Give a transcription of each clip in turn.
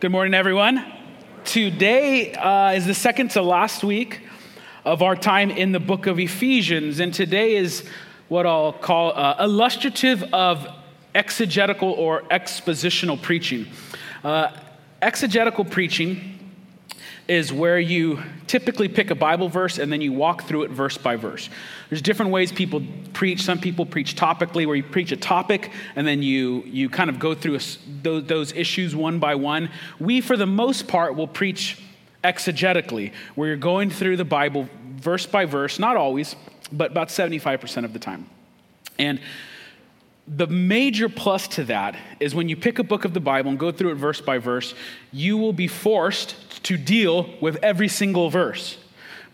Good morning, everyone. Today uh, is the second to last week of our time in the book of Ephesians, and today is what I'll call uh, illustrative of exegetical or expositional preaching. Uh, exegetical preaching is where you typically pick a Bible verse and then you walk through it verse by verse. There's different ways people preach. Some people preach topically, where you preach a topic and then you, you kind of go through a, those, those issues one by one. We, for the most part, will preach exegetically, where you're going through the Bible verse by verse, not always, but about 75% of the time. And the major plus to that is when you pick a book of the Bible and go through it verse by verse, you will be forced to deal with every single verse.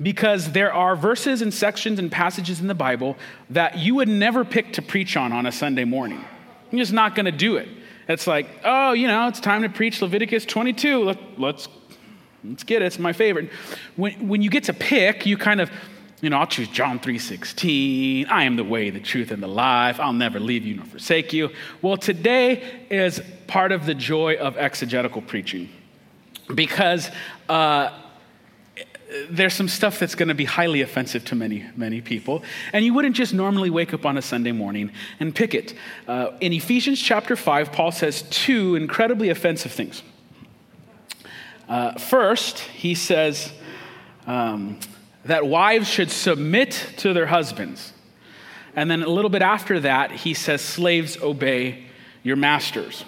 Because there are verses and sections and passages in the Bible that you would never pick to preach on on a Sunday morning. You're just not going to do it. It's like, oh, you know, it's time to preach Leviticus 22. Let, let's, let's get it. It's my favorite. When, when you get to pick, you kind of you know, I'll choose John 3:16. I am the way, the truth, and the life. I'll never leave you nor forsake you. Well, today is part of the joy of exegetical preaching because uh, there's some stuff that's going to be highly offensive to many, many people. And you wouldn't just normally wake up on a Sunday morning and pick it. Uh, in Ephesians chapter 5, Paul says two incredibly offensive things. Uh, first, he says, um, that wives should submit to their husbands. And then a little bit after that, he says, Slaves, obey your masters.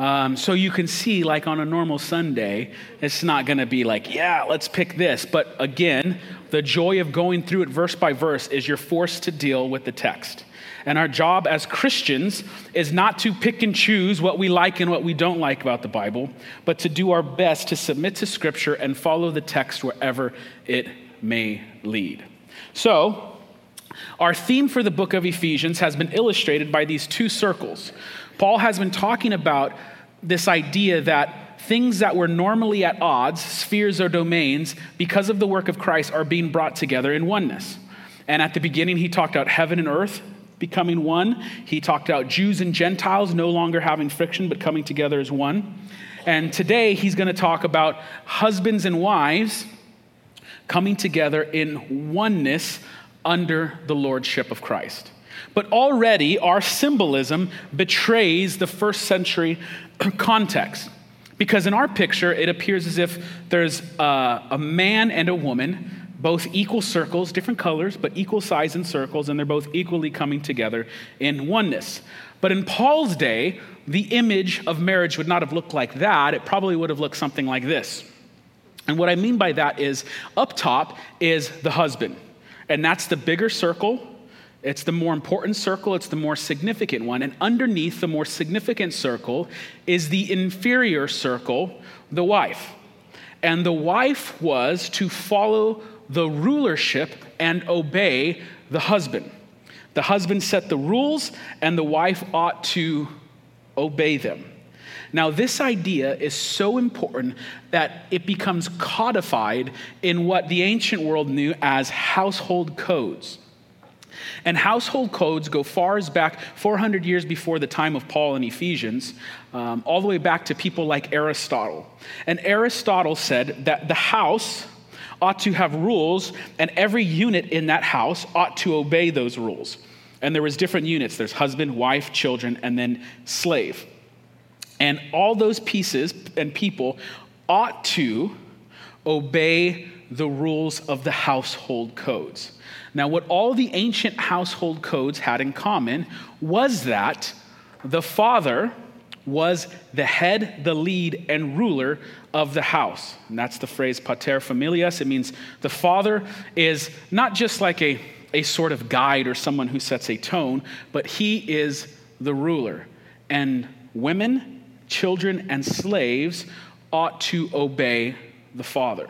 Um, so you can see, like on a normal Sunday, it's not going to be like, yeah, let's pick this. But again, the joy of going through it verse by verse is you're forced to deal with the text. And our job as Christians is not to pick and choose what we like and what we don't like about the Bible, but to do our best to submit to Scripture and follow the text wherever it may lead. So, our theme for the book of Ephesians has been illustrated by these two circles. Paul has been talking about this idea that things that were normally at odds, spheres or domains, because of the work of Christ, are being brought together in oneness. And at the beginning, he talked about heaven and earth becoming one. He talked about Jews and Gentiles no longer having friction, but coming together as one. And today, he's going to talk about husbands and wives coming together in oneness under the lordship of Christ. But already, our symbolism betrays the first century context. Because in our picture, it appears as if there's a, a man and a woman both equal circles, different colors, but equal size in circles, and they're both equally coming together in oneness. But in Paul's day, the image of marriage would not have looked like that. It probably would have looked something like this. And what I mean by that is up top is the husband, and that's the bigger circle. It's the more important circle, it's the more significant one. And underneath the more significant circle is the inferior circle, the wife. And the wife was to follow the rulership and obey the husband. The husband set the rules, and the wife ought to obey them. Now, this idea is so important that it becomes codified in what the ancient world knew as household codes. And household codes go far as back 400 years before the time of Paul in Ephesians, um, all the way back to people like Aristotle. And Aristotle said that the house ought to have rules, and every unit in that house ought to obey those rules. And there was different units. There's husband, wife, children, and then slave. And all those pieces and people ought to obey the rules of the household codes. Now, what all the ancient household codes had in common was that the father was the head, the lead, and ruler of the house. And that's the phrase pater familias. It means the father is not just like a, a sort of guide or someone who sets a tone, but he is the ruler. And women, children, and slaves ought to obey the father.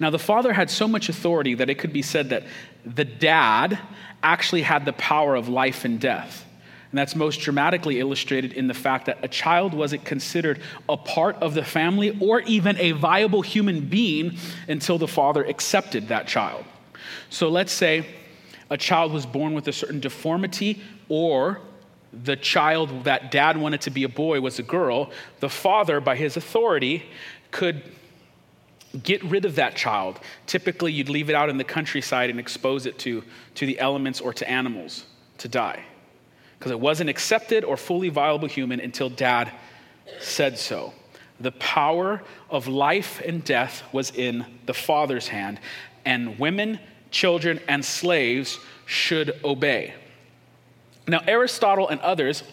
Now, the father had so much authority that it could be said that the dad actually had the power of life and death. And that's most dramatically illustrated in the fact that a child wasn't considered a part of the family or even a viable human being until the father accepted that child. So let's say a child was born with a certain deformity or the child that dad wanted to be a boy was a girl, the father, by his authority, could get rid of that child. Typically, you'd leave it out in the countryside and expose it to, to the elements or to animals to die because it wasn't accepted or fully viable human until dad said so. The power of life and death was in the father's hand, and women, children, and slaves should obey. Now, Aristotle and others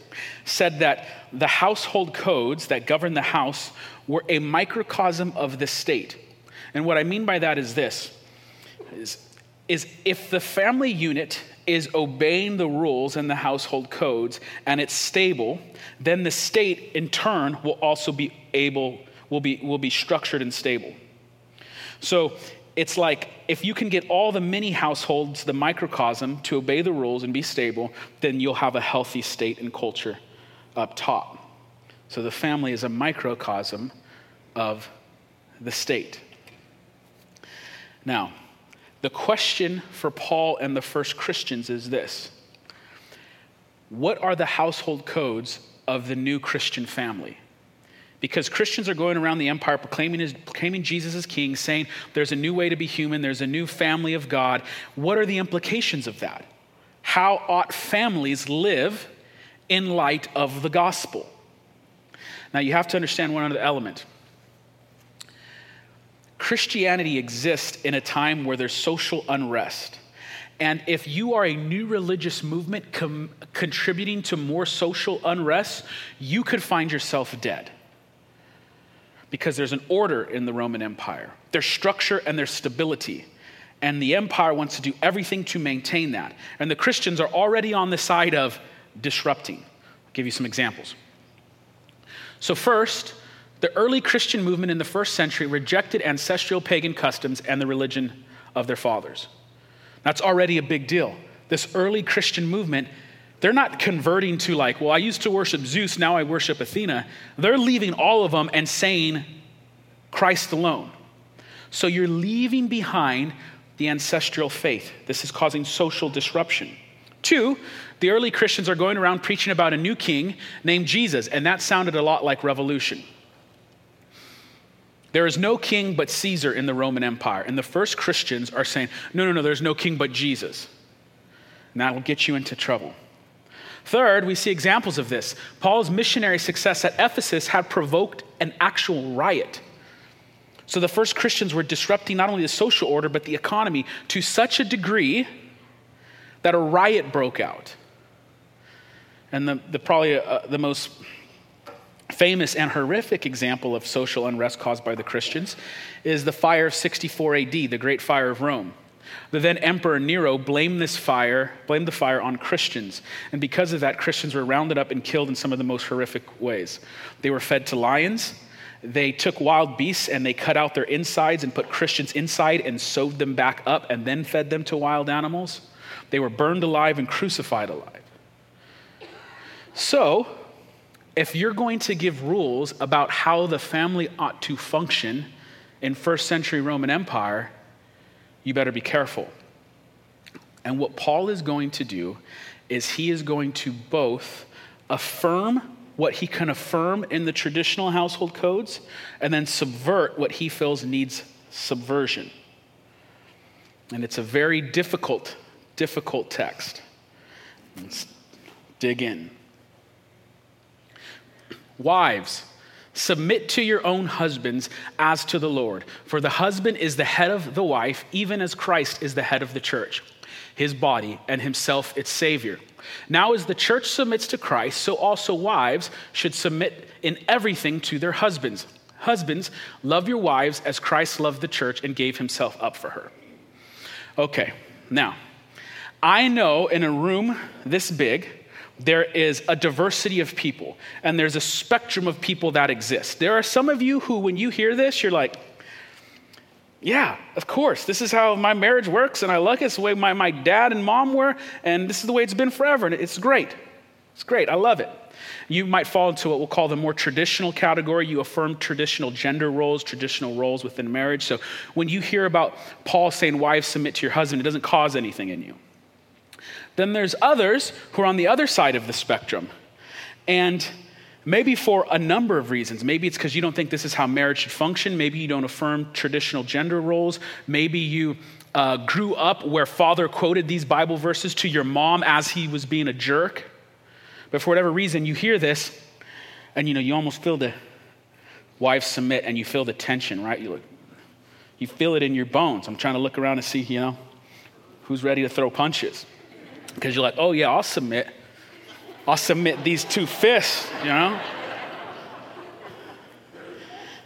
said that the household codes that govern the house were a microcosm of the state. And what I mean by that is this is, is if the family unit is obeying the rules and the household codes and it's stable, then the state in turn will also be able, will be, will be structured and stable. So it's like if you can get all the mini households, the microcosm, to obey the rules and be stable, then you'll have a healthy state and culture up top. So the family is a microcosm of the state. Now, the question for Paul and the first Christians is this What are the household codes of the new Christian family? Because Christians are going around the empire proclaiming, his, proclaiming Jesus as king, saying there's a new way to be human, there's a new family of God. What are the implications of that? How ought families live in light of the gospel? Now, you have to understand one other element. Christianity exists in a time where there's social unrest. And if you are a new religious movement com- contributing to more social unrest, you could find yourself dead. Because there's an order in the Roman Empire, there's structure and there's stability. And the empire wants to do everything to maintain that. And the Christians are already on the side of disrupting. I'll give you some examples. So, first, the early Christian movement in the first century rejected ancestral pagan customs and the religion of their fathers. That's already a big deal. This early Christian movement, they're not converting to like, well, I used to worship Zeus, now I worship Athena. They're leaving all of them and saying Christ alone. So you're leaving behind the ancestral faith. This is causing social disruption. Two, the early Christians are going around preaching about a new king named Jesus, and that sounded a lot like revolution. There is no king but Caesar in the Roman Empire. And the first Christians are saying, no, no, no, there's no king but Jesus. And that will get you into trouble. Third, we see examples of this. Paul's missionary success at Ephesus had provoked an actual riot. So the first Christians were disrupting not only the social order, but the economy to such a degree that a riot broke out. And the, the probably uh, the most famous and horrific example of social unrest caused by the Christians is the fire of 64 AD, the Great Fire of Rome. The then Emperor Nero blamed this fire, blamed the fire on Christians. And because of that, Christians were rounded up and killed in some of the most horrific ways. They were fed to lions. They took wild beasts and they cut out their insides and put Christians inside and sewed them back up and then fed them to wild animals. They were burned alive and crucified alive. So, if you're going to give rules about how the family ought to function in first century Roman Empire, you better be careful. And what Paul is going to do is he is going to both affirm what he can affirm in the traditional household codes and then subvert what he feels needs subversion. And it's a very difficult, difficult text. Let's dig in. Wives, submit to your own husbands as to the Lord. For the husband is the head of the wife, even as Christ is the head of the church, his body, and himself its Savior. Now, as the church submits to Christ, so also wives should submit in everything to their husbands. Husbands, love your wives as Christ loved the church and gave himself up for her. Okay, now, I know in a room this big, there is a diversity of people and there's a spectrum of people that exist. There are some of you who, when you hear this, you're like, yeah, of course. This is how my marriage works, and I like it. It's the way my, my dad and mom were, and this is the way it's been forever, and it's great. It's great. I love it. You might fall into what we'll call the more traditional category. You affirm traditional gender roles, traditional roles within marriage. So when you hear about Paul saying, Wives, submit to your husband, it doesn't cause anything in you. Then there's others who are on the other side of the spectrum. And maybe for a number of reasons. Maybe it's because you don't think this is how marriage should function. Maybe you don't affirm traditional gender roles. Maybe you uh, grew up where father quoted these Bible verses to your mom as he was being a jerk. But for whatever reason, you hear this and you know, you almost feel the wife submit and you feel the tension, right? You, look, you feel it in your bones. I'm trying to look around and see, you know, who's ready to throw punches. Because you're like, oh, yeah, I'll submit. I'll submit these two fists, you know?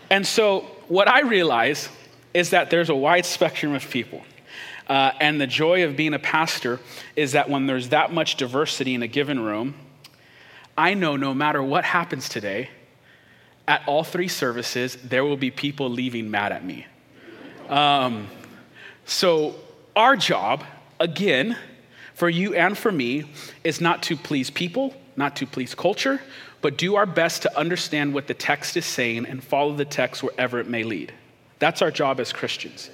And so, what I realize is that there's a wide spectrum of people. Uh, and the joy of being a pastor is that when there's that much diversity in a given room, I know no matter what happens today, at all three services, there will be people leaving mad at me. Um, so, our job, again, for you and for me, is not to please people, not to please culture, but do our best to understand what the text is saying and follow the text wherever it may lead. That's our job as Christians.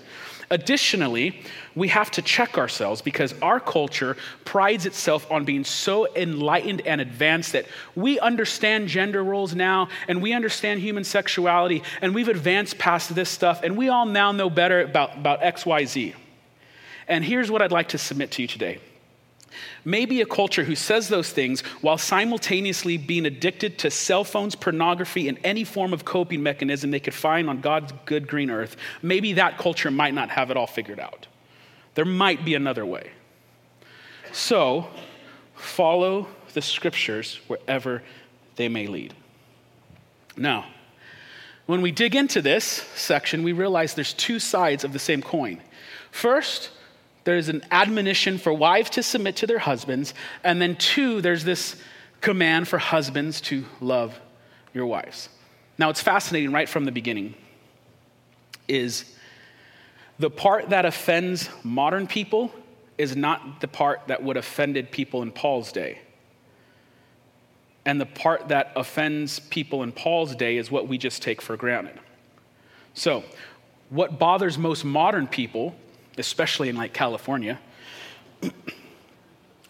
Additionally, we have to check ourselves because our culture prides itself on being so enlightened and advanced that we understand gender roles now and we understand human sexuality and we've advanced past this stuff and we all now know better about, about XYZ. And here's what I'd like to submit to you today Maybe a culture who says those things while simultaneously being addicted to cell phones, pornography, and any form of coping mechanism they could find on God's good green earth. Maybe that culture might not have it all figured out. There might be another way. So, follow the scriptures wherever they may lead. Now, when we dig into this section, we realize there's two sides of the same coin. First, there's an admonition for wives to submit to their husbands. And then, two, there's this command for husbands to love your wives. Now, it's fascinating right from the beginning is the part that offends modern people is not the part that would offended people in Paul's day. And the part that offends people in Paul's day is what we just take for granted. So, what bothers most modern people especially in like California,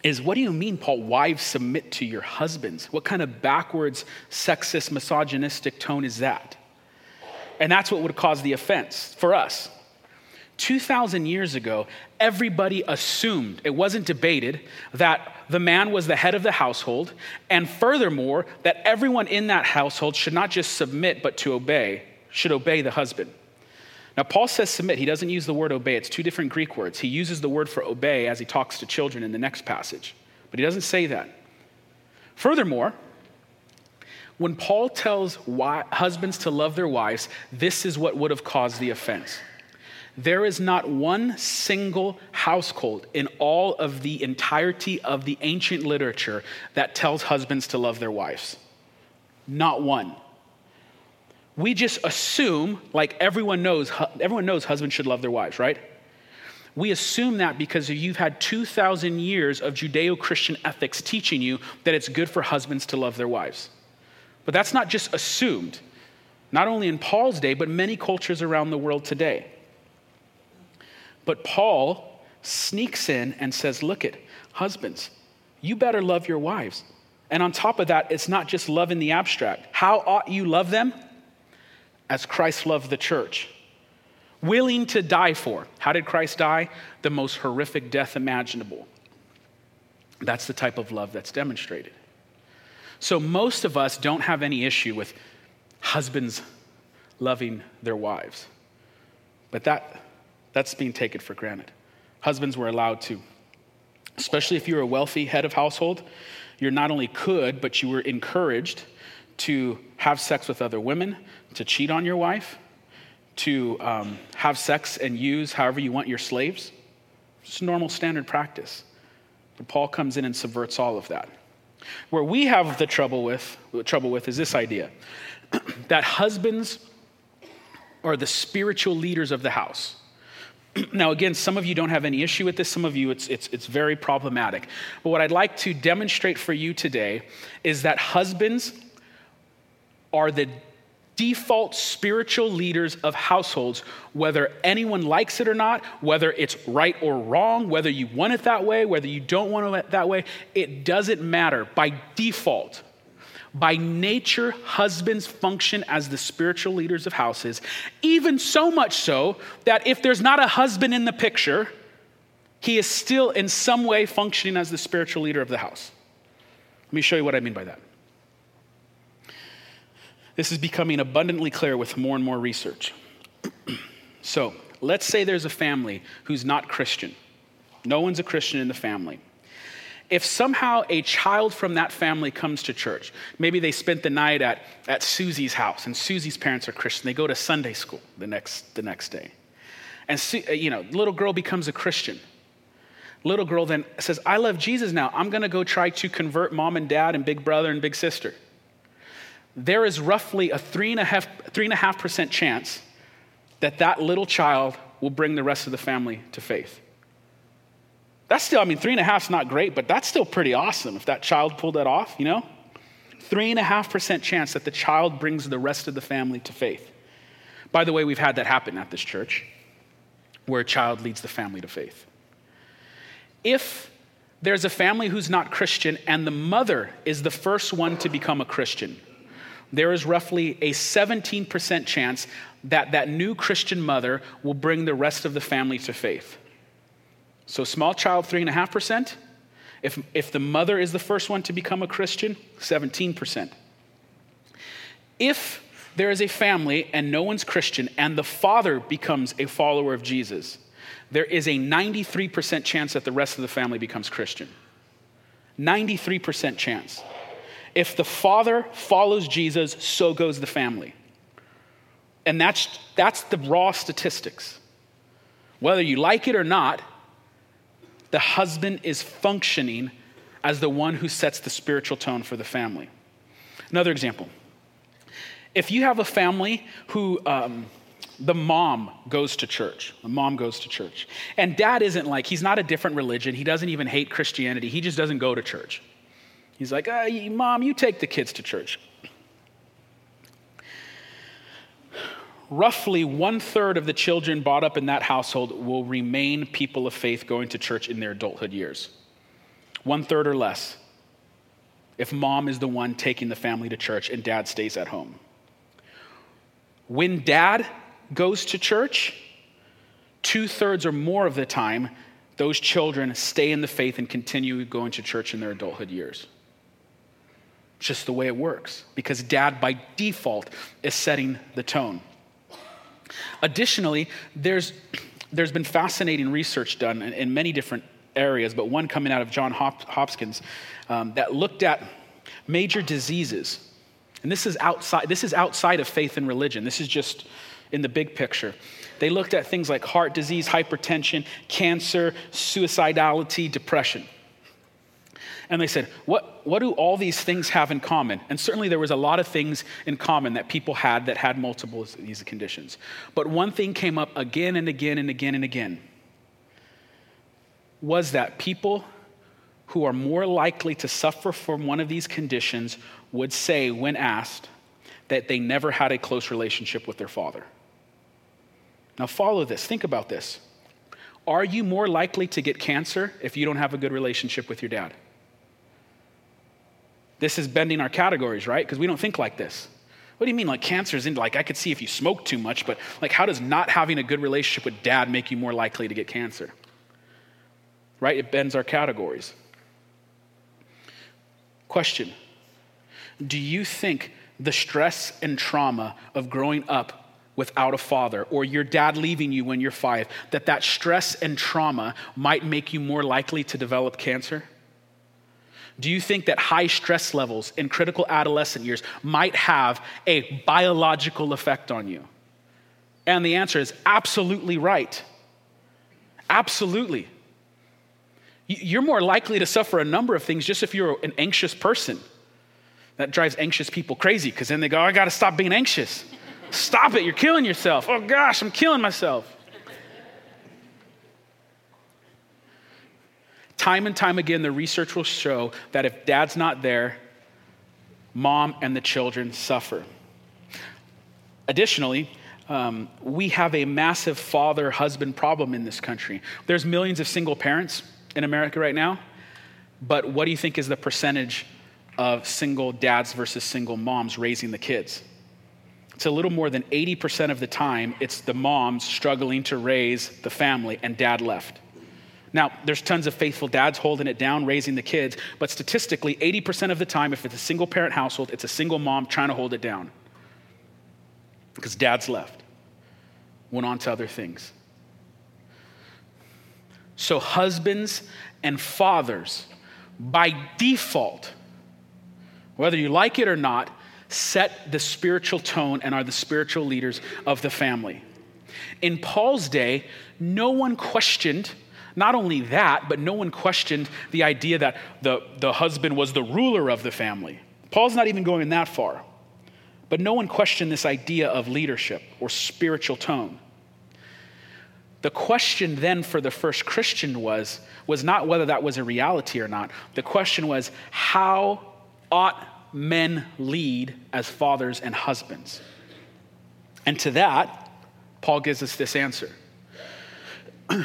is what do you mean, Paul? Wives submit to your husbands. What kind of backwards, sexist, misogynistic tone is that? And that's what would cause the offense for us. 2,000 years ago, everybody assumed, it wasn't debated, that the man was the head of the household, and furthermore, that everyone in that household should not just submit, but to obey, should obey the husband. Now, Paul says submit. He doesn't use the word obey, it's two different Greek words. He uses the word for obey as he talks to children in the next passage, but he doesn't say that. Furthermore, when Paul tells husbands to love their wives, this is what would have caused the offense. There is not one single household in all of the entirety of the ancient literature that tells husbands to love their wives. Not one we just assume, like everyone knows, everyone knows husbands should love their wives, right? We assume that because you've had 2,000 years of Judeo Christian ethics teaching you that it's good for husbands to love their wives. But that's not just assumed, not only in Paul's day, but many cultures around the world today. But Paul sneaks in and says, Look at husbands, you better love your wives. And on top of that, it's not just love in the abstract. How ought you love them? As Christ loved the church, willing to die for. How did Christ die? The most horrific death imaginable. That's the type of love that's demonstrated. So, most of us don't have any issue with husbands loving their wives. But that, that's being taken for granted. Husbands were allowed to, especially if you were a wealthy head of household, you're not only could, but you were encouraged to have sex with other women, to cheat on your wife, to um, have sex and use however you want your slaves. It's normal standard practice. But Paul comes in and subverts all of that. Where we have the trouble with, the trouble with is this idea that husbands are the spiritual leaders of the house. now, again, some of you don't have any issue with this, some of you it's, it's, it's very problematic. But what I'd like to demonstrate for you today is that husbands are the default spiritual leaders of households, whether anyone likes it or not, whether it's right or wrong, whether you want it that way, whether you don't want it that way, it doesn't matter. By default, by nature, husbands function as the spiritual leaders of houses, even so much so that if there's not a husband in the picture, he is still in some way functioning as the spiritual leader of the house. Let me show you what I mean by that. This is becoming abundantly clear with more and more research. so, let's say there's a family who's not Christian. No one's a Christian in the family. If somehow a child from that family comes to church, maybe they spent the night at, at Susie's house, and Susie's parents are Christian, they go to Sunday school the next, the next day. And, uh, you know, little girl becomes a Christian. Little girl then says, I love Jesus now. I'm going to go try to convert mom and dad and big brother and big sister there is roughly a three and a half, three and a half percent chance that that little child will bring the rest of the family to faith. That's still, I mean, three and a half is not great, but that's still pretty awesome if that child pulled that off, you know? Three and a half percent chance that the child brings the rest of the family to faith. By the way, we've had that happen at this church where a child leads the family to faith. If there's a family who's not Christian and the mother is the first one to become a Christian, there is roughly a 17% chance that that new Christian mother will bring the rest of the family to faith. So, small child, 3.5%. If, if the mother is the first one to become a Christian, 17%. If there is a family and no one's Christian and the father becomes a follower of Jesus, there is a 93% chance that the rest of the family becomes Christian. 93% chance. If the father follows Jesus, so goes the family. And that's, that's the raw statistics. Whether you like it or not, the husband is functioning as the one who sets the spiritual tone for the family. Another example if you have a family who um, the mom goes to church, the mom goes to church, and dad isn't like, he's not a different religion, he doesn't even hate Christianity, he just doesn't go to church. He's like, Mom, you take the kids to church. Roughly one third of the children brought up in that household will remain people of faith going to church in their adulthood years. One third or less. If mom is the one taking the family to church and dad stays at home. When dad goes to church, two thirds or more of the time, those children stay in the faith and continue going to church in their adulthood years just the way it works because dad, by default, is setting the tone. Additionally, there's, there's been fascinating research done in, in many different areas, but one coming out of John Hop- Hopkins um, that looked at major diseases. And this is outside, this is outside of faith and religion. This is just in the big picture. They looked at things like heart disease, hypertension, cancer, suicidality, depression. And they said, what, what do all these things have in common? And certainly there was a lot of things in common that people had that had multiple of these conditions. But one thing came up again and again and again and again was that people who are more likely to suffer from one of these conditions would say, when asked, that they never had a close relationship with their father. Now, follow this. Think about this. Are you more likely to get cancer if you don't have a good relationship with your dad? This is bending our categories, right? Because we don't think like this. What do you mean, like cancer is in? Like, I could see if you smoke too much, but like, how does not having a good relationship with dad make you more likely to get cancer? Right? It bends our categories. Question Do you think the stress and trauma of growing up without a father or your dad leaving you when you're five, that that stress and trauma might make you more likely to develop cancer? Do you think that high stress levels in critical adolescent years might have a biological effect on you? And the answer is absolutely right. Absolutely. You're more likely to suffer a number of things just if you're an anxious person. That drives anxious people crazy because then they go, I got to stop being anxious. Stop it, you're killing yourself. Oh gosh, I'm killing myself. Time and time again, the research will show that if dad's not there, mom and the children suffer. additionally, um, we have a massive father husband problem in this country. There's millions of single parents in America right now, but what do you think is the percentage of single dads versus single moms raising the kids? It's a little more than 80% of the time, it's the moms struggling to raise the family and dad left. Now, there's tons of faithful dads holding it down, raising the kids, but statistically, 80% of the time, if it's a single parent household, it's a single mom trying to hold it down because dad's left, went on to other things. So, husbands and fathers, by default, whether you like it or not, set the spiritual tone and are the spiritual leaders of the family. In Paul's day, no one questioned, not only that, but no one questioned the idea that the, the husband was the ruler of the family. Paul's not even going that far. But no one questioned this idea of leadership or spiritual tone. The question then for the first Christian was, was not whether that was a reality or not. The question was, how ought men lead as fathers and husbands? And to that, Paul gives us this answer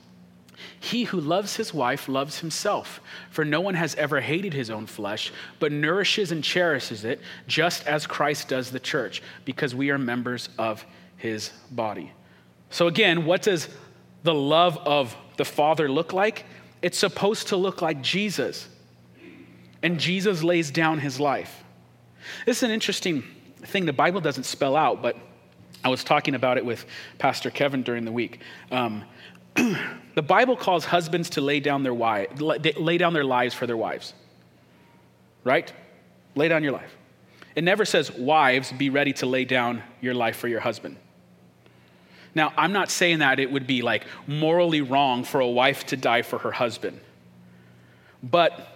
He who loves his wife loves himself, for no one has ever hated his own flesh, but nourishes and cherishes it, just as Christ does the church, because we are members of his body. So, again, what does the love of the Father look like? It's supposed to look like Jesus. And Jesus lays down his life. This is an interesting thing the Bible doesn't spell out, but I was talking about it with Pastor Kevin during the week. Um, the Bible calls husbands to lay down their wife, lay down their lives for their wives. Right? Lay down your life. It never says, wives, be ready to lay down your life for your husband. Now, I'm not saying that it would be like morally wrong for a wife to die for her husband. But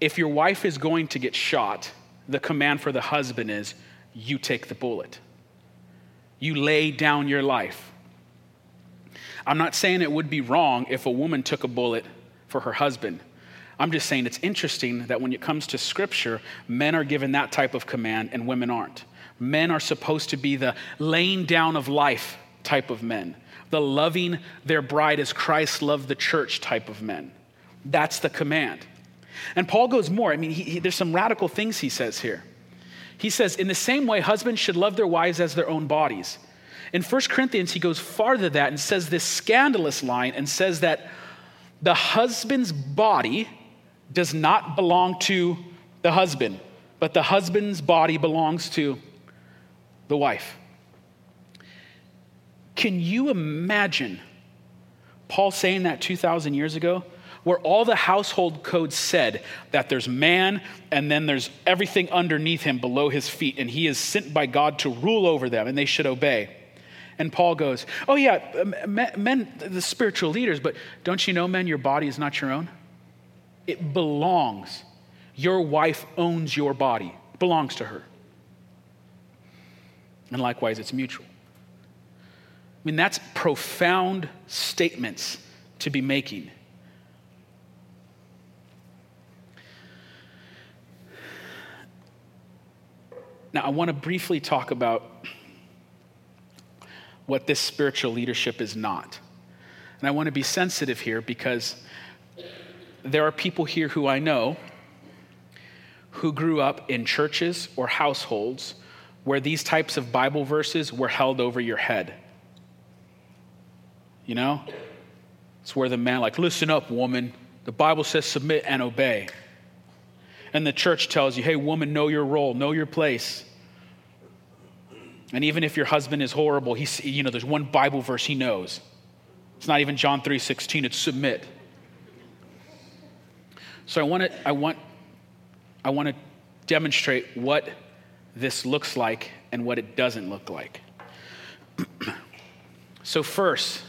if your wife is going to get shot, the command for the husband is you take the bullet. You lay down your life. I'm not saying it would be wrong if a woman took a bullet for her husband. I'm just saying it's interesting that when it comes to scripture, men are given that type of command and women aren't. Men are supposed to be the laying down of life type of men, the loving their bride as Christ loved the church type of men. That's the command. And Paul goes more. I mean, he, he, there's some radical things he says here. He says, in the same way, husbands should love their wives as their own bodies. In 1 Corinthians, he goes farther than that and says this scandalous line and says that the husband's body does not belong to the husband, but the husband's body belongs to the wife. Can you imagine Paul saying that 2,000 years ago? Where all the household codes said that there's man and then there's everything underneath him below his feet, and he is sent by God to rule over them and they should obey. And Paul goes, Oh, yeah, men, the spiritual leaders, but don't you know, men, your body is not your own? It belongs. Your wife owns your body, it belongs to her. And likewise, it's mutual. I mean, that's profound statements to be making. Now, I want to briefly talk about what this spiritual leadership is not. And I want to be sensitive here because there are people here who I know who grew up in churches or households where these types of Bible verses were held over your head. You know? It's where the man, like, listen up, woman. The Bible says submit and obey. And the church tells you, hey, woman, know your role, know your place. And even if your husband is horrible, he's, you know, there's one Bible verse he knows. It's not even John 3:16, it's submit. So I want to I want I want to demonstrate what this looks like and what it doesn't look like. so, first,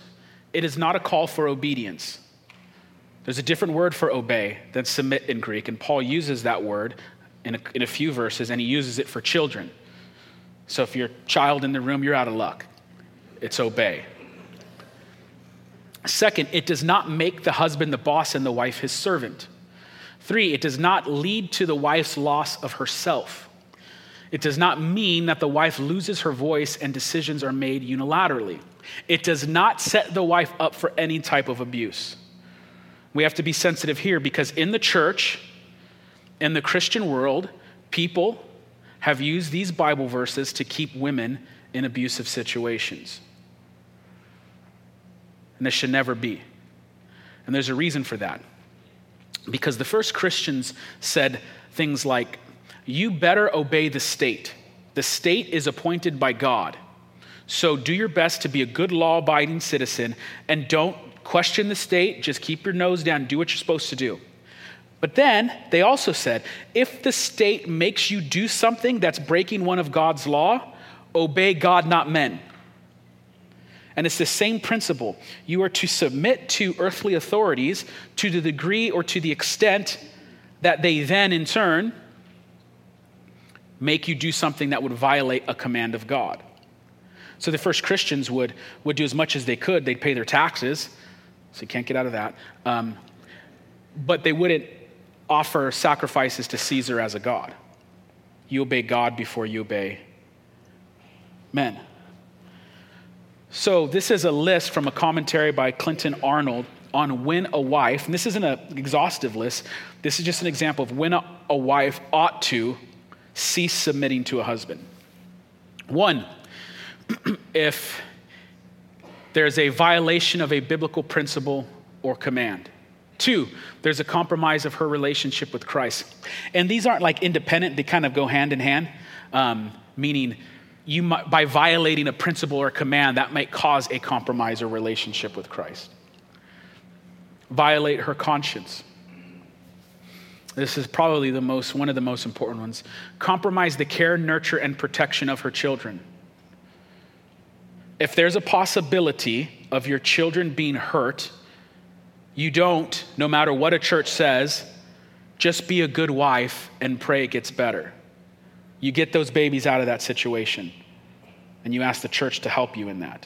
it is not a call for obedience. There's a different word for obey than submit in Greek, and Paul uses that word in a, in a few verses, and he uses it for children. So if you're a child in the room, you're out of luck. It's obey. Second, it does not make the husband the boss and the wife his servant. Three, it does not lead to the wife's loss of herself. It does not mean that the wife loses her voice and decisions are made unilaterally. It does not set the wife up for any type of abuse. We have to be sensitive here because in the church, in the Christian world, people have used these Bible verses to keep women in abusive situations. And this should never be. And there's a reason for that. Because the first Christians said things like, You better obey the state. The state is appointed by God. So do your best to be a good law abiding citizen and don't question the state. Just keep your nose down, do what you're supposed to do. But then they also said if the state makes you do something that's breaking one of God's law, obey God, not men. And it's the same principle. You are to submit to earthly authorities to the degree or to the extent that they then, in turn, make you do something that would violate a command of God. So the first Christians would, would do as much as they could. They'd pay their taxes, so you can't get out of that. Um, but they wouldn't offer sacrifices to Caesar as a god. You obey God before you obey men. So, this is a list from a commentary by Clinton Arnold on when a wife, and this isn't an exhaustive list, this is just an example of when a, a wife ought to cease submitting to a husband. One, if there's a violation of a biblical principle or command. Two, there's a compromise of her relationship with Christ. And these aren't like independent, they kind of go hand in hand, um, meaning you might, by violating a principle or a command, that might cause a compromise or relationship with Christ. Violate her conscience. This is probably the most, one of the most important ones. Compromise the care, nurture, and protection of her children. If there's a possibility of your children being hurt, you don't, no matter what a church says, just be a good wife and pray it gets better. You get those babies out of that situation, and you ask the church to help you in that.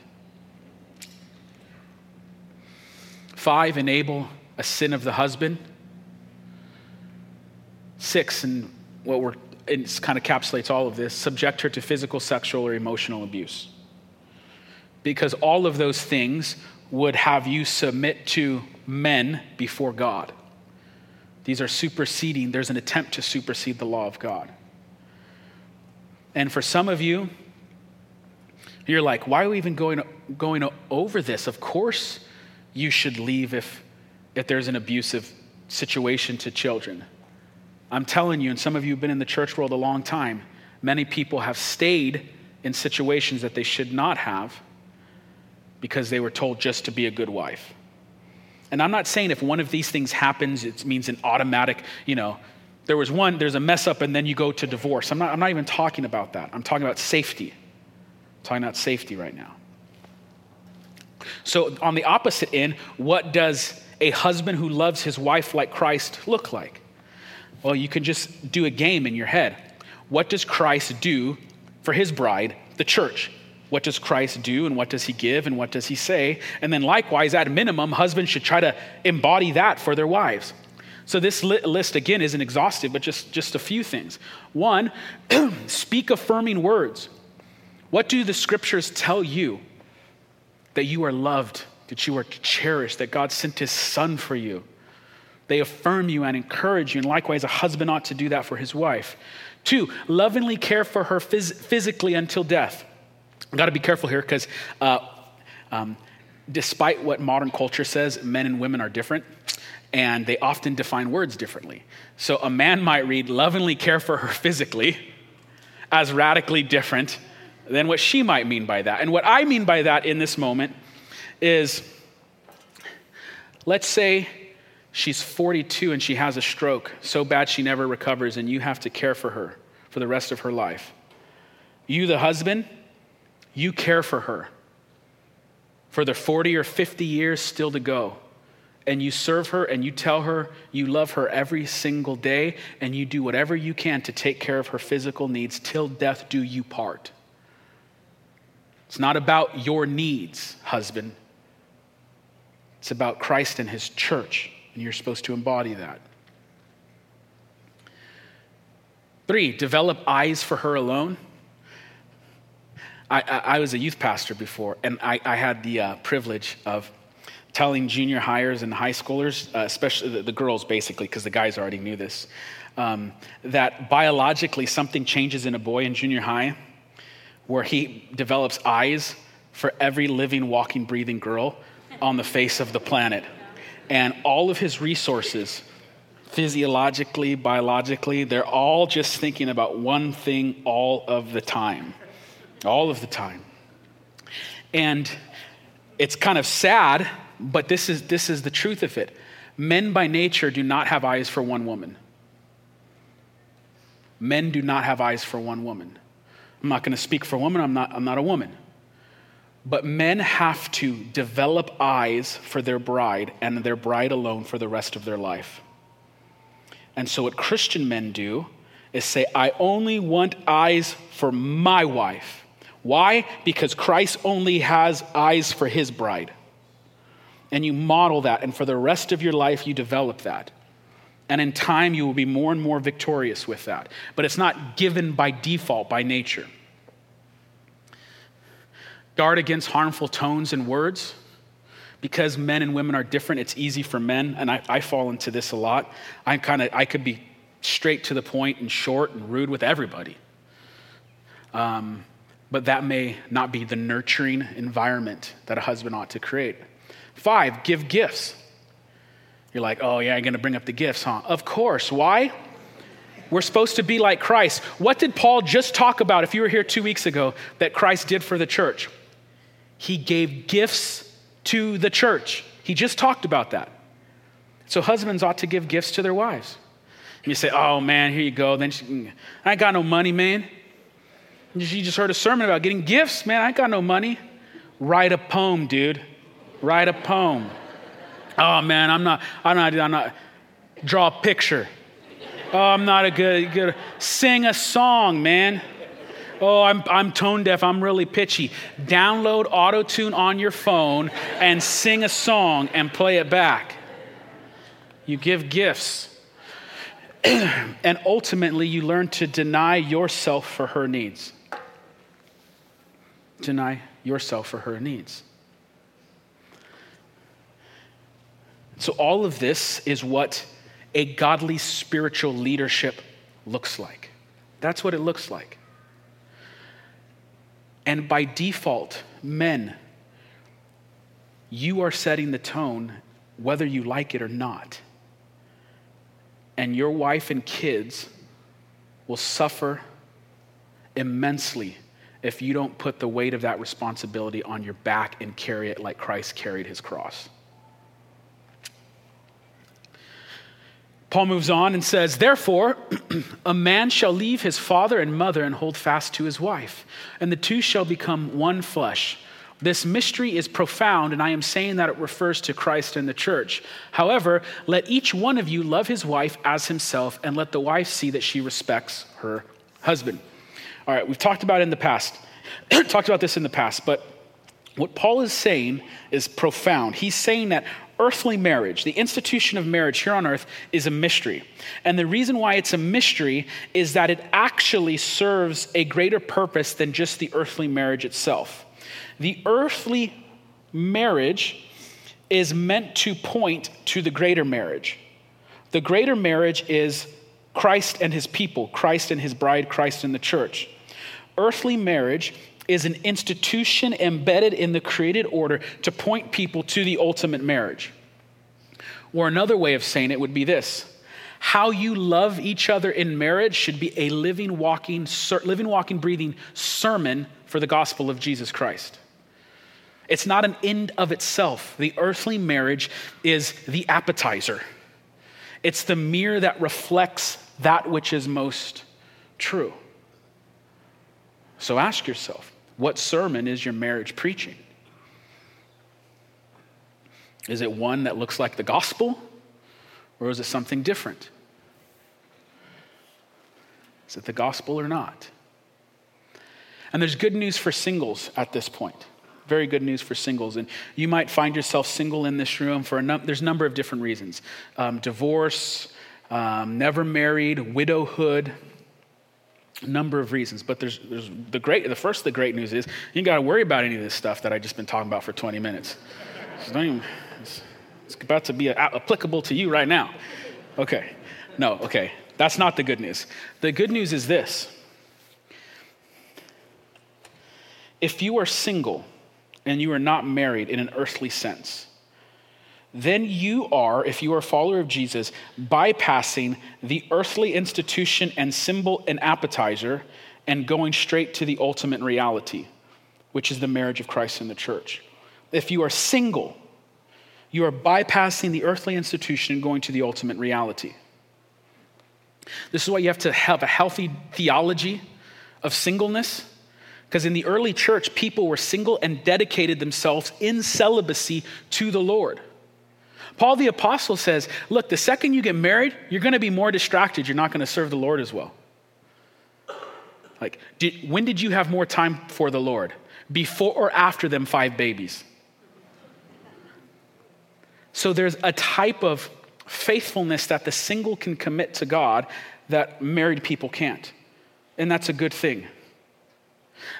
Five, enable a sin of the husband. Six, and what we're it kind of encapsulates all of this subject her to physical, sexual, or emotional abuse. Because all of those things would have you submit to men before God. These are superseding, there's an attempt to supersede the law of God. And for some of you, you're like, why are we even going, going over this? Of course, you should leave if, if there's an abusive situation to children. I'm telling you, and some of you have been in the church world a long time, many people have stayed in situations that they should not have because they were told just to be a good wife. And I'm not saying if one of these things happens, it means an automatic, you know, there was one, there's a mess up, and then you go to divorce. I'm not, I'm not even talking about that. I'm talking about safety. I'm talking about safety right now. So, on the opposite end, what does a husband who loves his wife like Christ look like? Well, you can just do a game in your head. What does Christ do for his bride, the church? What does Christ do and what does he give and what does he say? And then, likewise, at minimum, husbands should try to embody that for their wives. So, this list again isn't exhaustive, but just, just a few things. One, speak affirming words. What do the scriptures tell you? That you are loved, that you are cherished, that God sent his son for you. They affirm you and encourage you, and likewise, a husband ought to do that for his wife. Two, lovingly care for her phys- physically until death. I've got to be careful here because uh, um, despite what modern culture says, men and women are different, and they often define words differently. So a man might read, lovingly care for her physically, as radically different than what she might mean by that. And what I mean by that in this moment is let's say she's 42 and she has a stroke so bad she never recovers, and you have to care for her for the rest of her life. You, the husband, you care for her. for the 40 or 50 years still to go, and you serve her and you tell her you love her every single day, and you do whatever you can to take care of her physical needs till death do you part. It's not about your needs, husband. It's about Christ and his church, and you're supposed to embody that. Three, develop eyes for her alone. I, I, I was a youth pastor before, and I, I had the uh, privilege of telling junior highers and high schoolers, uh, especially the, the, girls basically, because the guys already knew this, um, that biologically something changes in a boy in junior high where he develops eyes for every living, walking, breathing girl on the face of the planet. And all of his resources physiologically, biologically, they're all just thinking about one thing all of the time. All of the time. And it's kind of sad, but this is, this is the truth of it. Men by nature do not have eyes for one woman. Men do not have eyes for one woman. I'm not going to speak for women, I'm not, I'm not a woman. But men have to develop eyes for their bride and their bride alone for the rest of their life. And so, what Christian men do is say, I only want eyes for my wife. Why? Because Christ only has eyes for his bride. And you model that, and for the rest of your life, you develop that. And in time, you will be more and more victorious with that. But it's not given by default, by nature. Guard against harmful tones and words because men and women are different, it's easy for men, and I, I fall into this a lot. I kind of I could be straight to the point and short and rude with everybody. Um, but that may not be the nurturing environment that a husband ought to create. Five, give gifts. You're like, oh, yeah, I'm going to bring up the gifts, huh? Of course. Why? We're supposed to be like Christ. What did Paul just talk about, if you were here two weeks ago, that Christ did for the church? He gave gifts to the church. He just talked about that. So husbands ought to give gifts to their wives. And you say, oh man, here you go. Then she, I ain't got no money, man. You just heard a sermon about getting gifts, man. I ain't got no money. Write a poem, dude. Write a poem. Oh man, I'm not, I'm not, I'm not. Draw a picture. Oh, I'm not a good, good. Sing a song, man. Oh, I'm, I'm tone deaf. I'm really pitchy. Download auto tune on your phone and sing a song and play it back. You give gifts. and ultimately, you learn to deny yourself for her needs. Deny yourself for her needs. So, all of this is what a godly spiritual leadership looks like. That's what it looks like. And by default, men, you are setting the tone whether you like it or not. And your wife and kids will suffer immensely if you don't put the weight of that responsibility on your back and carry it like Christ carried his cross. Paul moves on and says, Therefore, a man shall leave his father and mother and hold fast to his wife, and the two shall become one flesh. This mystery is profound, and I am saying that it refers to Christ and the church. However, let each one of you love his wife as himself, and let the wife see that she respects her husband. All right, we've talked about in the past, talked about this in the past, but what Paul is saying is profound. He's saying that earthly marriage, the institution of marriage here on earth, is a mystery. And the reason why it's a mystery is that it actually serves a greater purpose than just the earthly marriage itself. The earthly marriage is meant to point to the greater marriage. The greater marriage is Christ and his people, Christ and his bride, Christ and the church. Earthly marriage is an institution embedded in the created order to point people to the ultimate marriage. Or another way of saying it would be this how you love each other in marriage should be a living, walking, living, walking, breathing sermon for the gospel of Jesus Christ. It's not an end of itself. The earthly marriage is the appetizer, it's the mirror that reflects that which is most true. So ask yourself what sermon is your marriage preaching? Is it one that looks like the gospel, or is it something different? Is it the gospel or not? And there's good news for singles at this point. Very good news for singles. And you might find yourself single in this room for a num- there's a number of different reasons um, divorce, um, never married, widowhood, number of reasons. But there's, there's the great, the first, the great news is you got to worry about any of this stuff that I just been talking about for 20 minutes. It's, even, it's, it's about to be applicable to you right now. Okay. No, okay. That's not the good news. The good news is this if you are single and you are not married in an earthly sense, then you are, if you are a follower of Jesus, bypassing the earthly institution and symbol and appetizer and going straight to the ultimate reality, which is the marriage of Christ and the church. If you are single, you are bypassing the earthly institution and going to the ultimate reality. This is why you have to have a healthy theology of singleness. Because in the early church, people were single and dedicated themselves in celibacy to the Lord. Paul the Apostle says, Look, the second you get married, you're going to be more distracted. You're not going to serve the Lord as well. Like, did, when did you have more time for the Lord? Before or after them five babies? So there's a type of faithfulness that the single can commit to God that married people can't. And that's a good thing.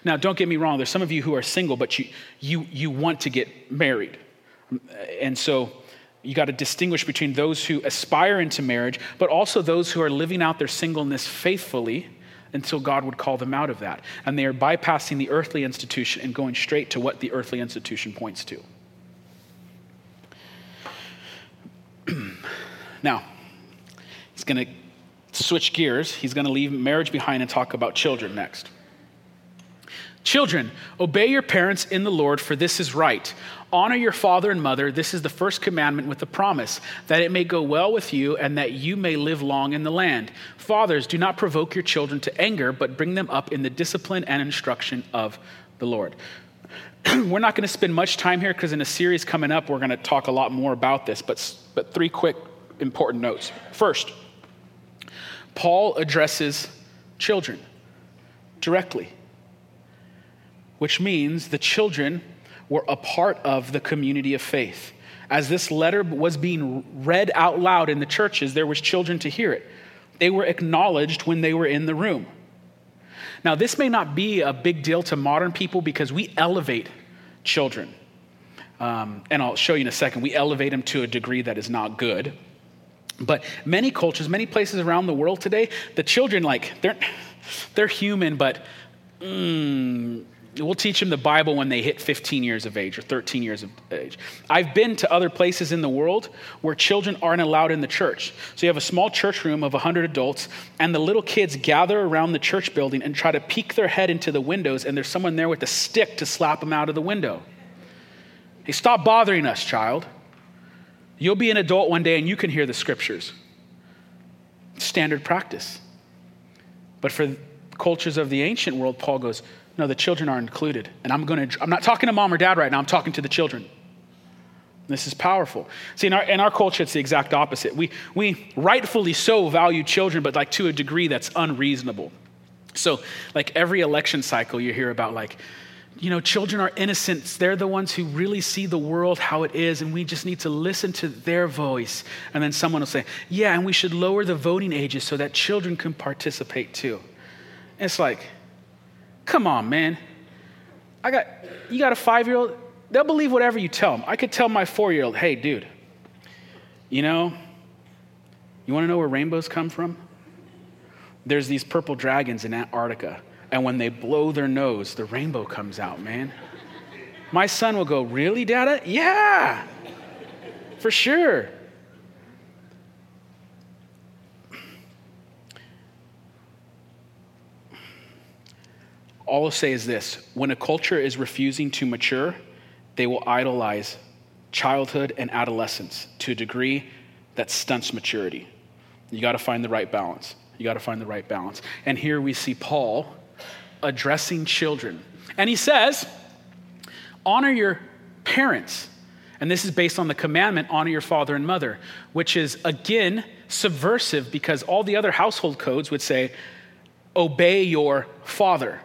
Now, don't get me wrong, there's some of you who are single, but you, you, you want to get married. And so you got to distinguish between those who aspire into marriage, but also those who are living out their singleness faithfully until God would call them out of that. And they are bypassing the earthly institution and going straight to what the earthly institution points to. now, he's going to switch gears. He's going to leave marriage behind and talk about children next. Children, obey your parents in the Lord, for this is right. Honor your father and mother. This is the first commandment with the promise that it may go well with you and that you may live long in the land. Fathers, do not provoke your children to anger, but bring them up in the discipline and instruction of the Lord. we're not going to spend much time here because in a series coming up, we're going to talk a lot more about this, but, but three quick important notes. First, Paul addresses children directly, which means the children were a part of the community of faith. As this letter was being read out loud in the churches, there was children to hear it. They were acknowledged when they were in the room. Now, this may not be a big deal to modern people because we elevate children. Um, and I'll show you in a second. We elevate them to a degree that is not good. But many cultures, many places around the world today, the children, like, they're, they're human, but mm, we'll teach them the Bible when they hit 15 years of age or 13 years of age. I've been to other places in the world where children aren't allowed in the church. So you have a small church room of 100 adults, and the little kids gather around the church building and try to peek their head into the windows, and there's someone there with a stick to slap them out of the window. Hey, stop bothering us, child. You'll be an adult one day and you can hear the scriptures. Standard practice. But for cultures of the ancient world, Paul goes, no, the children are included. And I'm going to, I'm not talking to mom or dad right now, I'm talking to the children. This is powerful. See, in our, in our culture, it's the exact opposite. We, we rightfully so value children, but like to a degree that's unreasonable. So, like every election cycle, you hear about like, you know, children are innocent. They're the ones who really see the world how it is, and we just need to listen to their voice. And then someone will say, yeah, and we should lower the voting ages so that children can participate too. And it's like, come on, man. I got, you got a five year old, they'll believe whatever you tell them. I could tell my four year old, hey, dude, you know, you want to know where rainbows come from? There's these purple dragons in Antarctica and when they blow their nose, the rainbow comes out, man. My son will go, Really, Dada? Yeah, for sure. All I'll say is this when a culture is refusing to mature, they will idolize childhood and adolescence to a degree that stunts maturity. You got to find the right balance. You got to find the right balance. And here we see Paul addressing children. And he says, honor your parents. And this is based on the commandment honor your father and mother, which is again subversive because all the other household codes would say obey your father.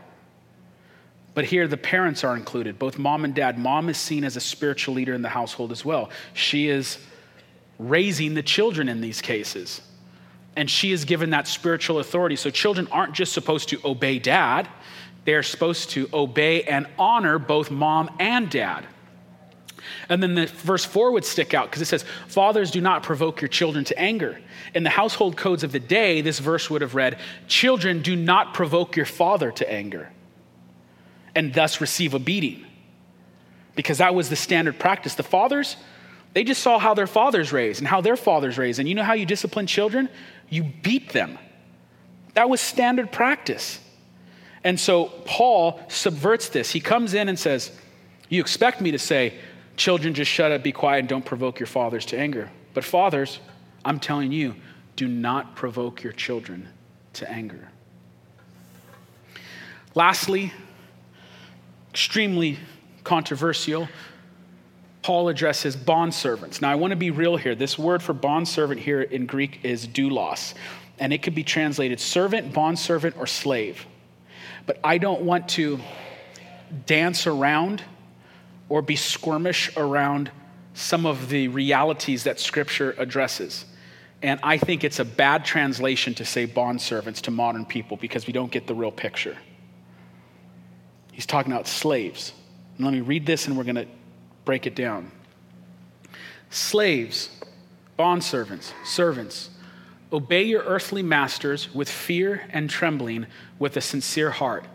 But here the parents are included, both mom and dad. Mom is seen as a spiritual leader in the household as well. She is raising the children in these cases. And she is given that spiritual authority. So children aren't just supposed to obey dad, they are supposed to obey and honor both mom and dad. And then the verse 4 would stick out because it says, Fathers, do not provoke your children to anger. In the household codes of the day, this verse would have read, Children, do not provoke your father to anger, and thus receive a beating. Because that was the standard practice. The fathers, they just saw how their fathers raised and how their fathers raised. And you know how you discipline children? You beat them. That was standard practice. And so Paul subverts this. He comes in and says, You expect me to say, Children, just shut up, be quiet, and don't provoke your fathers to anger. But fathers, I'm telling you, do not provoke your children to anger. Lastly, extremely controversial, Paul addresses bondservants. Now, I want to be real here. This word for bondservant here in Greek is doulos, and it could be translated servant, bondservant, or slave. But I don't want to dance around or be squirmish around some of the realities that Scripture addresses. And I think it's a bad translation to say bondservants to modern people because we don't get the real picture. He's talking about slaves. And let me read this and we're going to break it down. Slaves, bondservants, servants, obey your earthly masters with fear and trembling with a sincere heart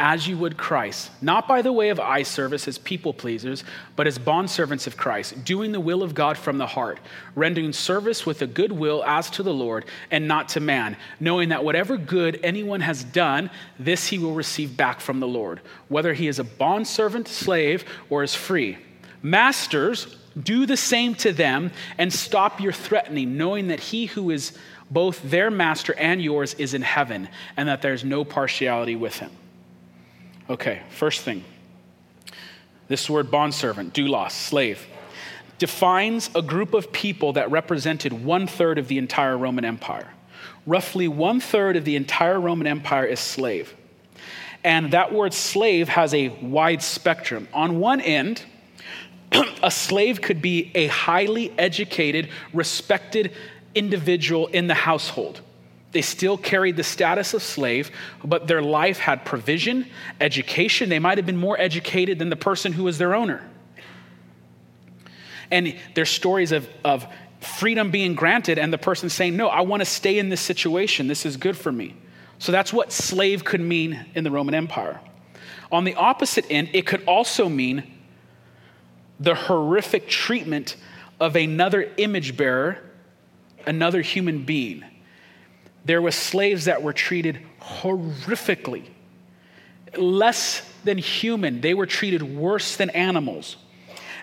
as you would Christ, not by the way of eye service as people pleasers, but as bondservants of Christ, doing the will of God from the heart, rendering service with a good will as to the Lord and not to man, knowing that whatever good anyone has done, this he will receive back from the Lord, whether he is a bondservant, slave, or is free. Masters, do the same to them and stop your threatening, knowing that he who is both their master and yours is in heaven, and that there's no partiality with him. Okay, first thing. This word bondservant, doulos, slave, defines a group of people that represented one third of the entire Roman Empire. Roughly one third of the entire Roman Empire is slave. And that word slave has a wide spectrum. On one end, a slave could be a highly educated, respected individual in the household. They still carried the status of slave, but their life had provision, education. They might have been more educated than the person who was their owner. And there's stories of, of freedom being granted and the person saying, No, I want to stay in this situation. This is good for me. So that's what slave could mean in the Roman Empire. On the opposite end, it could also mean the horrific treatment of another image bearer, another human being there were slaves that were treated horrifically, less than human. They were treated worse than animals.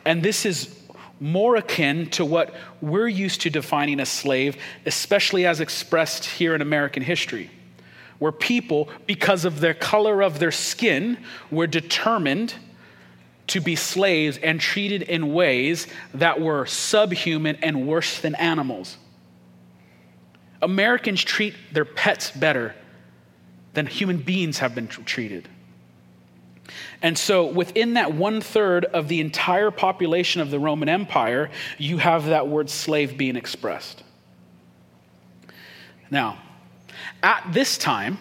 And this is more akin to what we're used to defining a slave, especially as expressed here in American history, where people, because of the color of their skin, were determined to be slaves and treated in ways that were subhuman and worse than animals. Americans treat their pets better than human beings have been treated. And so, within that one third of the entire population of the Roman Empire, you have that word slave being expressed. Now, at this time,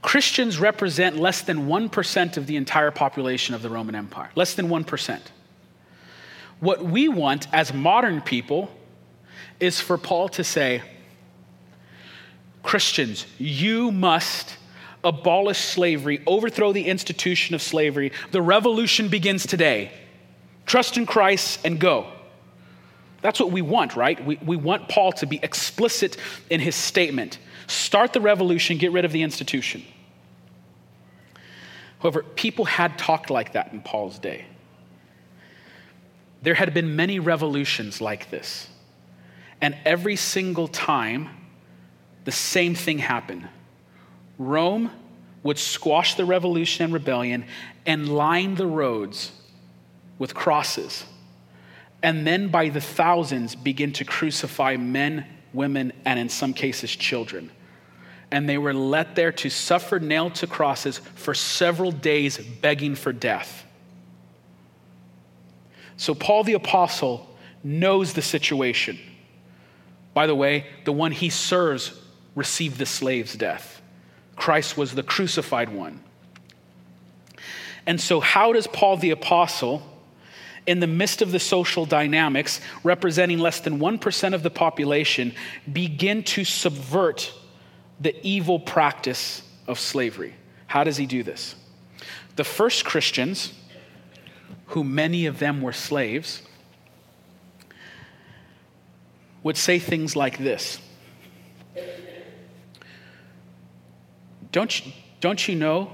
Christians represent less than 1% of the entire population of the Roman Empire. Less than 1%. What we want as modern people is for Paul to say, Christians, you must abolish slavery, overthrow the institution of slavery. The revolution begins today. Trust in Christ and go. That's what we want, right? We, we want Paul to be explicit in his statement. Start the revolution, get rid of the institution. However, people had talked like that in Paul's day. There had been many revolutions like this. And every single time, the same thing happened. Rome would squash the revolution and rebellion and line the roads with crosses and then by the thousands begin to crucify men, women, and in some cases, children. And they were let there to suffer nailed to crosses for several days, begging for death. So, Paul the Apostle knows the situation. By the way, the one he serves received the slave's death. Christ was the crucified one. And so, how does Paul the Apostle, in the midst of the social dynamics, representing less than 1% of the population, begin to subvert the evil practice of slavery? How does he do this? The first Christians, who many of them were slaves, would say things like this Don't you, don't you know,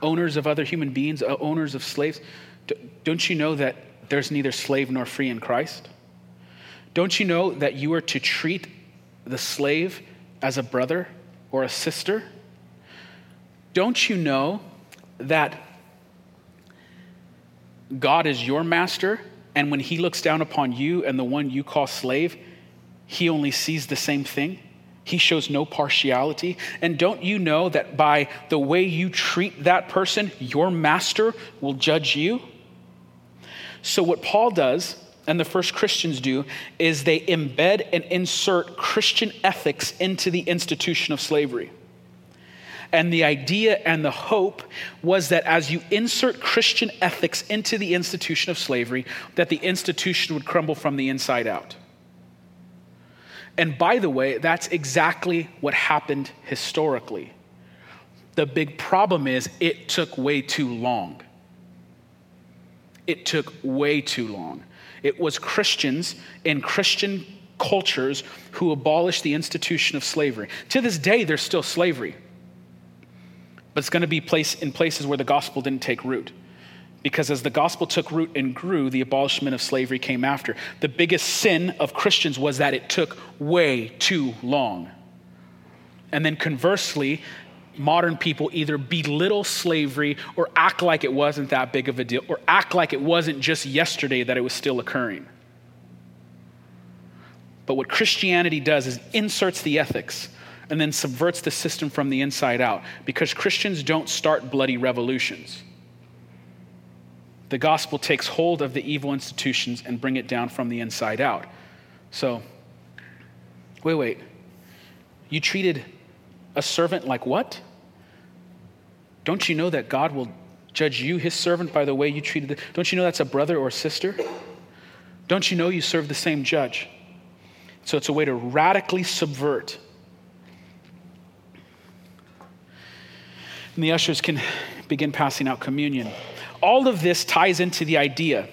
owners of other human beings, uh, owners of slaves, don't you know that there's neither slave nor free in Christ? Don't you know that you are to treat the slave as a brother or a sister? Don't you know that God is your master, and when he looks down upon you and the one you call slave, he only sees the same thing? He shows no partiality. And don't you know that by the way you treat that person, your master will judge you? So, what Paul does and the first Christians do is they embed and insert Christian ethics into the institution of slavery. And the idea and the hope was that as you insert Christian ethics into the institution of slavery, that the institution would crumble from the inside out. And by the way, that's exactly what happened historically. The big problem is it took way too long. It took way too long. It was Christians in Christian cultures who abolished the institution of slavery. To this day, there's still slavery, but it's going to be place in places where the gospel didn't take root because as the gospel took root and grew, the abolishment of slavery came after. The biggest sin of Christians was that it took way too long. And then conversely, modern people either belittle slavery or act like it wasn't that big of a deal, or act like it wasn't just yesterday that it was still occurring. But what Christianity does is inserts the ethics and then subverts the system from the inside out because Christians don't start bloody revolutions the gospel takes hold of the evil institutions and bring it down from the inside out. So, wait, wait. You treated a servant like what? Don't you know that God will judge you, his servant, by the way you treated it? Don't you know that's a brother or sister? Don't you know you serve the same judge? So it's a way to radically subvert. And the ushers can begin passing out communion all of this ties into the idea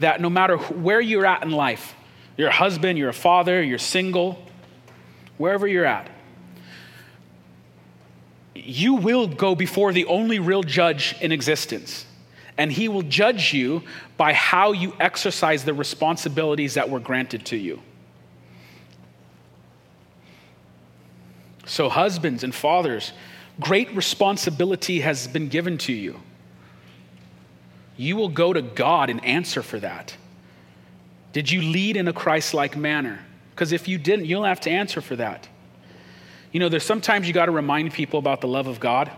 that no matter where you're at in life, you're a husband, you're a father, you're single, wherever you're at, you will go before the only real judge in existence. And he will judge you by how you exercise the responsibilities that were granted to you. So, husbands and fathers, great responsibility has been given to you you will go to God and answer for that. Did you lead in a Christ like manner? Because if you didn't, you'll have to answer for that. You know, there's sometimes you got to remind people about the love of God.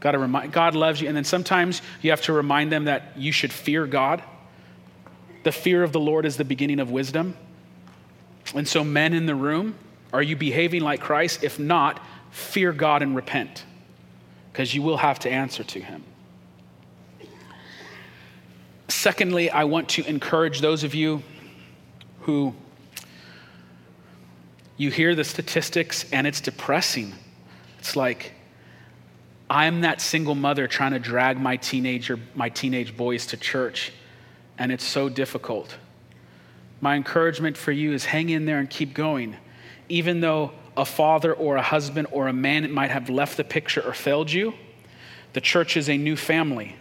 Got to remind God loves you, and then sometimes you have to remind them that you should fear God. The fear of the Lord is the beginning of wisdom. And so, men in the room, are you behaving like Christ? If not, fear God and repent, because you will have to answer to Him. Secondly, I want to encourage those of you who you hear the statistics and it's depressing. It's like, I'm that single mother trying to drag my teenager, my teenage boys to church, and it's so difficult. My encouragement for you is hang in there and keep going. Even though a father or a husband or a man might have left the picture or failed you, the church is a new family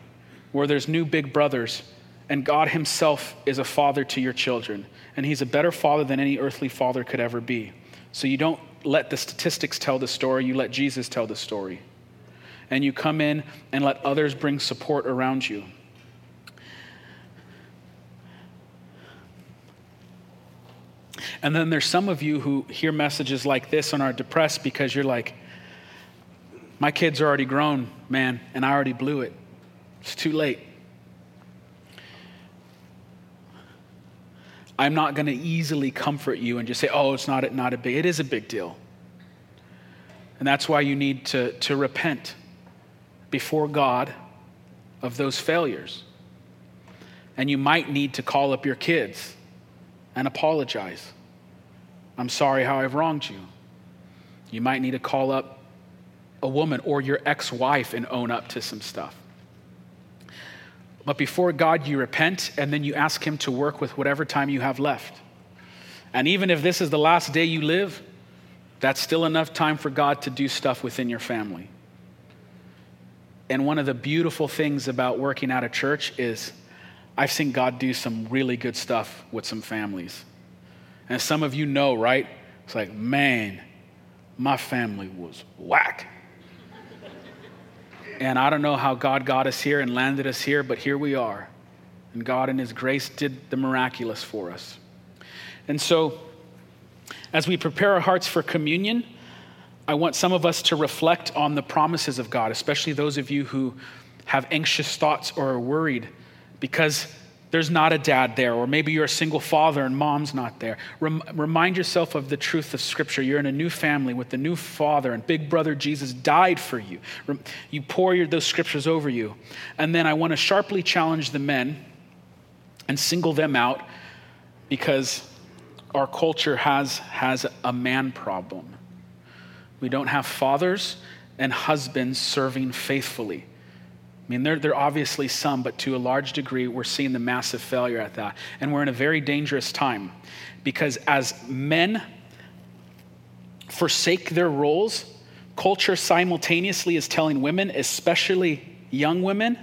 where there's new big brothers and God Himself is a father to your children. And He's a better father than any earthly father could ever be. So you don't let the statistics tell the story, you let Jesus tell the story. And you come in and let others bring support around you. And then there's some of you who hear messages like this and are depressed because you're like, my kids are already grown, man, and I already blew it. It's too late. I'm not going to easily comfort you and just say, oh, it's not not a big, it is a big deal. And that's why you need to, to repent before God of those failures. And you might need to call up your kids and apologize. I'm sorry how I've wronged you. You might need to call up a woman or your ex wife and own up to some stuff. But before God, you repent and then you ask Him to work with whatever time you have left. And even if this is the last day you live, that's still enough time for God to do stuff within your family. And one of the beautiful things about working out a church is I've seen God do some really good stuff with some families. And some of you know, right? It's like, man, my family was whack. And I don't know how God got us here and landed us here, but here we are. And God, in His grace, did the miraculous for us. And so, as we prepare our hearts for communion, I want some of us to reflect on the promises of God, especially those of you who have anxious thoughts or are worried because there's not a dad there, or maybe you're a single father and mom's not there. Rem- remind yourself of the truth of Scripture. You're in a new family with the new father, and big brother Jesus died for you. Rem- you pour your, those scriptures over you. And then I want to sharply challenge the men and single them out because our culture has, has a man problem. We don't have fathers and husbands serving faithfully. I mean, there, there are obviously some, but to a large degree, we're seeing the massive failure at that. And we're in a very dangerous time because as men forsake their roles, culture simultaneously is telling women, especially young women,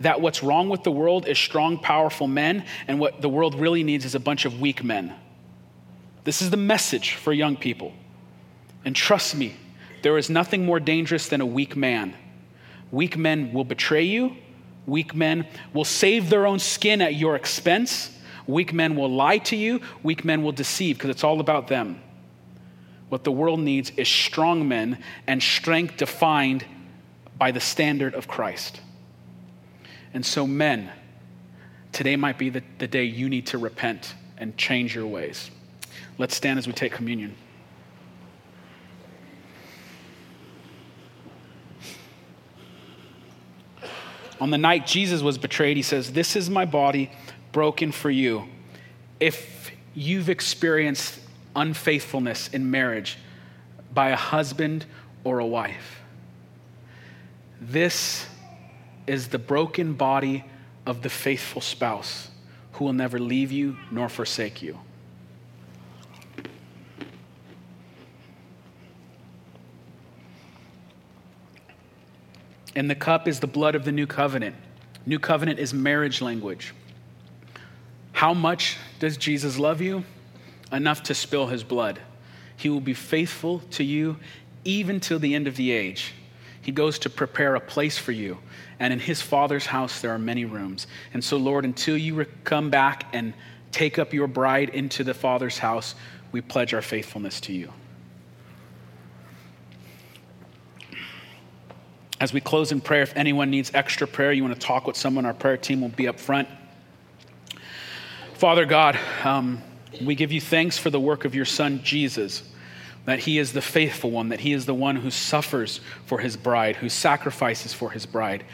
that what's wrong with the world is strong, powerful men, and what the world really needs is a bunch of weak men. This is the message for young people. And trust me, there is nothing more dangerous than a weak man. Weak men will betray you. Weak men will save their own skin at your expense. Weak men will lie to you. Weak men will deceive because it's all about them. What the world needs is strong men and strength defined by the standard of Christ. And so, men, today might be the, the day you need to repent and change your ways. Let's stand as we take communion. On the night Jesus was betrayed, he says, This is my body broken for you. If you've experienced unfaithfulness in marriage by a husband or a wife, this is the broken body of the faithful spouse who will never leave you nor forsake you. And the cup is the blood of the new covenant. New covenant is marriage language. How much does Jesus love you? Enough to spill his blood. He will be faithful to you even till the end of the age. He goes to prepare a place for you. And in his Father's house, there are many rooms. And so, Lord, until you come back and take up your bride into the Father's house, we pledge our faithfulness to you. As we close in prayer, if anyone needs extra prayer, you want to talk with someone, our prayer team will be up front. Father God, um, we give you thanks for the work of your Son, Jesus, that he is the faithful one, that he is the one who suffers for his bride, who sacrifices for his bride.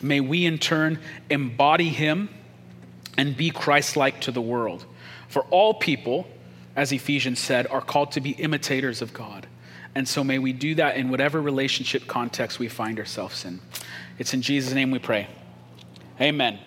May we in turn embody him and be Christ like to the world. For all people, as Ephesians said, are called to be imitators of God. And so may we do that in whatever relationship context we find ourselves in. It's in Jesus' name we pray. Amen.